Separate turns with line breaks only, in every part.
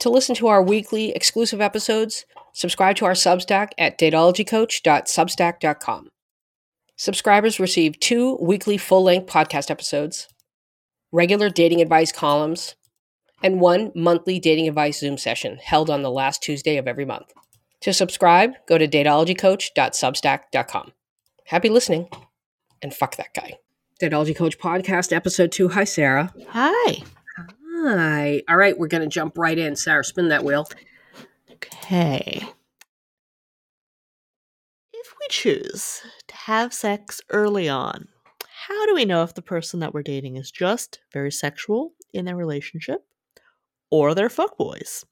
To listen to our weekly exclusive episodes, subscribe to our Substack at datologycoach.substack.com. Subscribers receive two weekly full length podcast episodes, regular dating advice columns, and one monthly dating advice Zoom session held on the last Tuesday of every month. To subscribe, go to datologycoach.substack.com. Happy listening, and fuck that guy. Datology Coach Podcast, Episode 2. Hi, Sarah.
Hi.
Hi. All right, we're going to jump right in. Sarah, spin that wheel.
Okay. If we choose to have sex early on, how do we know if the person that we're dating is just very sexual in their relationship or they're fuckboys?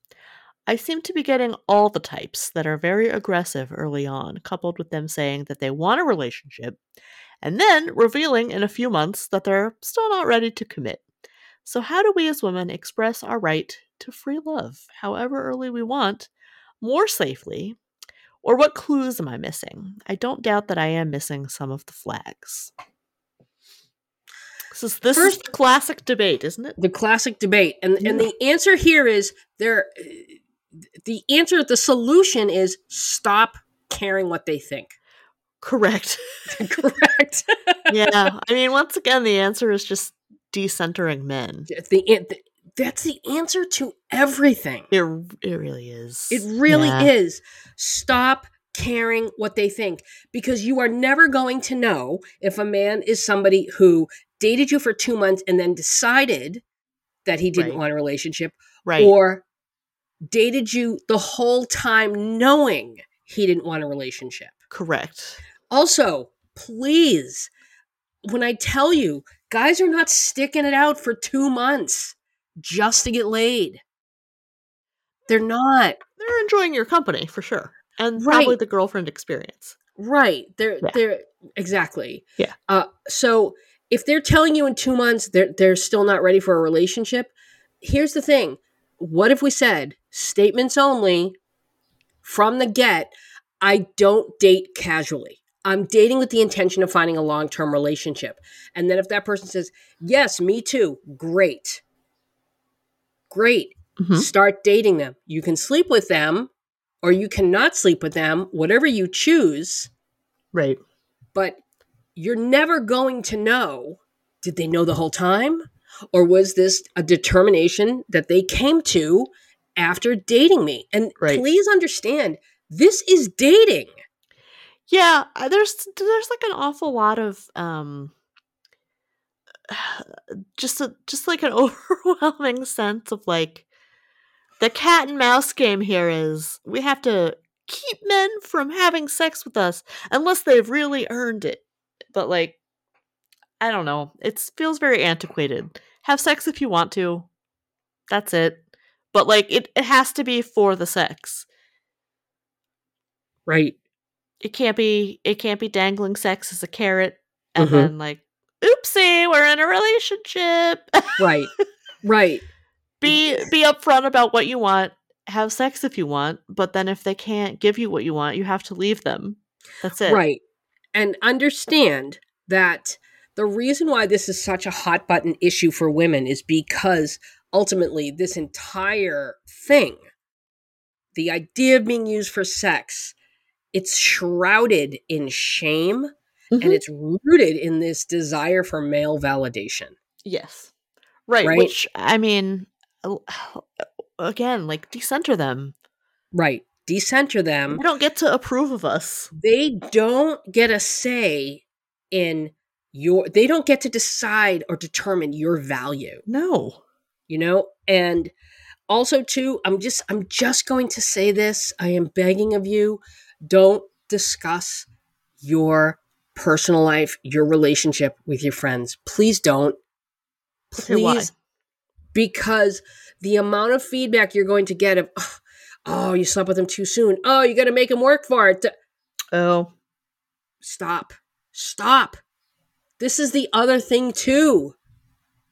I seem to be getting all the types that are very aggressive early on, coupled with them saying that they want a relationship and then revealing in a few months that they're still not ready to commit. So, how do we as women express our right to free love, however early we want, more safely? Or what clues am I missing? I don't doubt that I am missing some of the flags. This is this First, is classic debate, isn't it?
The classic debate, and yeah. and the answer here is there. Uh, the answer, the solution is stop caring what they think.
Correct.
Correct.
yeah. I mean, once again, the answer is just decentering men.
The, the that's the answer to everything.
It it really is.
It really yeah. is. Stop caring what they think because you are never going to know if a man is somebody who dated you for 2 months and then decided that he didn't right. want a relationship
right.
or dated you the whole time knowing he didn't want a relationship.
Correct.
Also, please, when I tell you, guys are not sticking it out for two months just to get laid. They're not.
They're enjoying your company for sure. And right. probably the girlfriend experience.
Right. They're yeah. they're exactly.
Yeah.
Uh so if they're telling you in two months they're they're still not ready for a relationship, here's the thing. What if we said statements only from the get, I don't date casually. I'm dating with the intention of finding a long term relationship. And then if that person says, Yes, me too, great. Great. Mm-hmm. Start dating them. You can sleep with them or you cannot sleep with them, whatever you choose.
Right.
But you're never going to know did they know the whole time? Or was this a determination that they came to after dating me? And right. please understand, this is dating.
Yeah, there's there's like an awful lot of um just a just like an overwhelming sense of like the cat and mouse game here is we have to keep men from having sex with us unless they've really earned it. But like I don't know. It feels very antiquated. Have sex if you want to. That's it. But like it, it has to be for the sex.
Right
it can't be it can't be dangling sex as a carrot and mm-hmm. then like oopsie we're in a relationship.
Right right.
Be be upfront about what you want have sex if you want but then if they can't give you what you want you have to leave them. That's it.
Right and understand that the reason why this is such a hot button issue for women is because ultimately this entire thing the idea of being used for sex it's shrouded in shame mm-hmm. and it's rooted in this desire for male validation.
Yes. Right, right, which I mean again, like decenter them.
Right. Decenter them.
They don't get to approve of us.
They don't get a say in your they don't get to decide or determine your value.
No.
You know, and also too, I'm just I'm just going to say this. I am begging of you don't discuss your personal life, your relationship with your friends. Please don't. Please. Because the amount of feedback you're going to get of, oh, you slept with him too soon. Oh, you got to make him work for it.
Oh.
Stop. Stop. This is the other thing, too,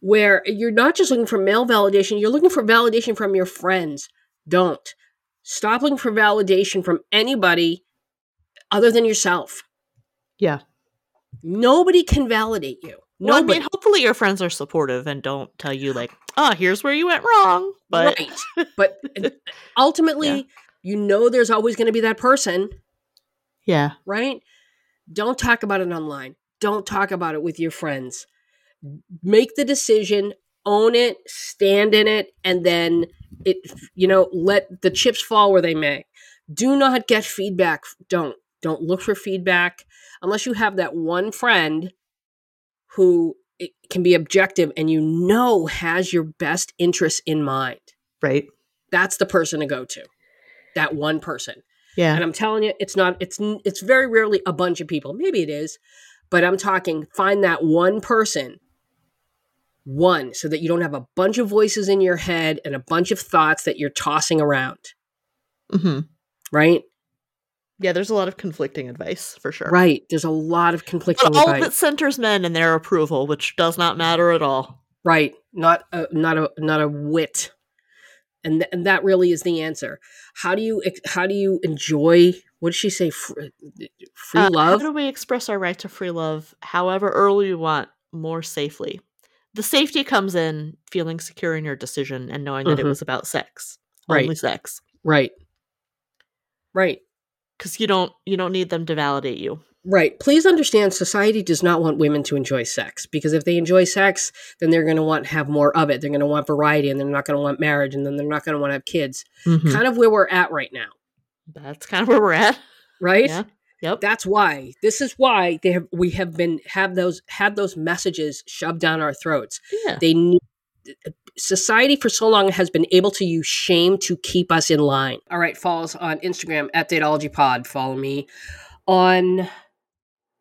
where you're not just looking for male validation, you're looking for validation from your friends. Don't. Stop looking for validation from anybody other than yourself.
Yeah.
Nobody can validate you.
No, I mean, hopefully your friends are supportive and don't tell you like, "Oh, here's where you went wrong." But
right. But ultimately, you know there's always going to be that person,
yeah,
right? Don't talk about it online. Don't talk about it with your friends. Make the decision, own it, stand in it, and then it you know, let the chips fall where they may. Do not get feedback. Don't. Don't look for feedback unless you have that one friend who it can be objective and you know has your best interests in mind.
right.
That's the person to go to. That one person.
Yeah,
And I'm telling you, it's not. It's it's very rarely a bunch of people. Maybe it is, but I'm talking. Find that one person, one, so that you don't have a bunch of voices in your head and a bunch of thoughts that you're tossing around.
hmm
Right,
yeah. There's a lot of conflicting advice for sure.
right. There's a lot of conflicting
But all
advice.
of it centers men and their approval, which does not matter at all.
Right, not a, not a not a wit, and th- and that really is the answer. How do you ex- how do you enjoy? What did she say? Free, free
Uh,
love.
How do we express our right to free love however early we want, more safely? The safety comes in feeling secure in your decision and knowing that it
Mhm.
was about sex,
Right.
only sex,
right, right.
because you don't you don't need them to validate you.
Right. Please understand society does not want women to enjoy sex because if they enjoy sex, then they're going to want to have more of it. They're going to want variety and they're not going to want marriage and then they're not going to want to have kids.
Mhm.
Kind of where we're at right now,
That's kind of where we're at.
right?
Yeah. Yep.
That's why. This is why they have we have been have those had those messages shoved down our throats.
yeah.
They need society for so long has been able to use shame to keep us in line. All right, follow us on Instagram at DatologyPod. Follow me on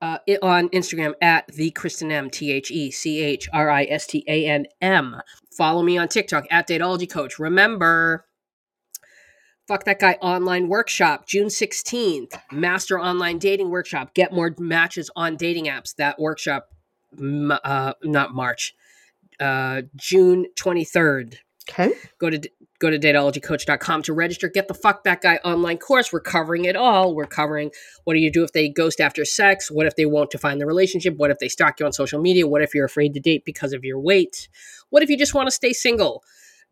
uh, on Instagram at the Christan M T H E C H R I S T A N M. Follow me on TikTok at Datology Coach. Remember, fuck that guy online workshop June sixteenth. Master online dating workshop. Get more matches on dating apps. That workshop, uh, not March, uh, June twenty third
Okay.
go to go to datologycoach.com to register. Get the fuck that guy online course. We're covering it all. We're covering what do you do if they ghost after sex? What if they won't define the relationship? What if they stalk you on social media? What if you're afraid to date because of your weight? What if you just want to stay single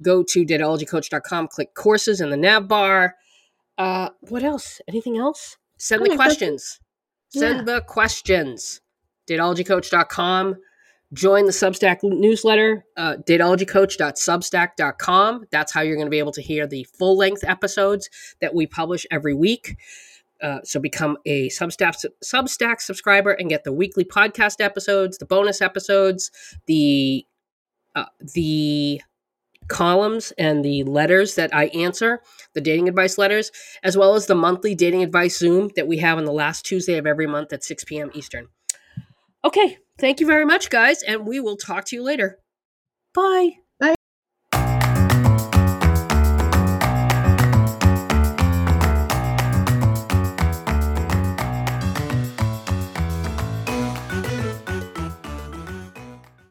go to datologycoach.com click courses in the nav bar. Uh what else? Anything else? Send the questions. Send
Yeah.
the questions. Datologycoach.com join the Substack newsletter, uh, datologycoach.substack.com. That's how you're going to be able to hear the full length episodes that we publish every week. Uh, so become a Substack Substack subscriber and get the weekly podcast episodes, the bonus episodes, the uh, the columns and the letters that I answer, the dating advice letters, as well as the monthly dating advice Zoom that we have on the last Tuesday of every month at 6 p.m. Eastern. Okay, thank you very much, guys, and we will talk to you later. Bye.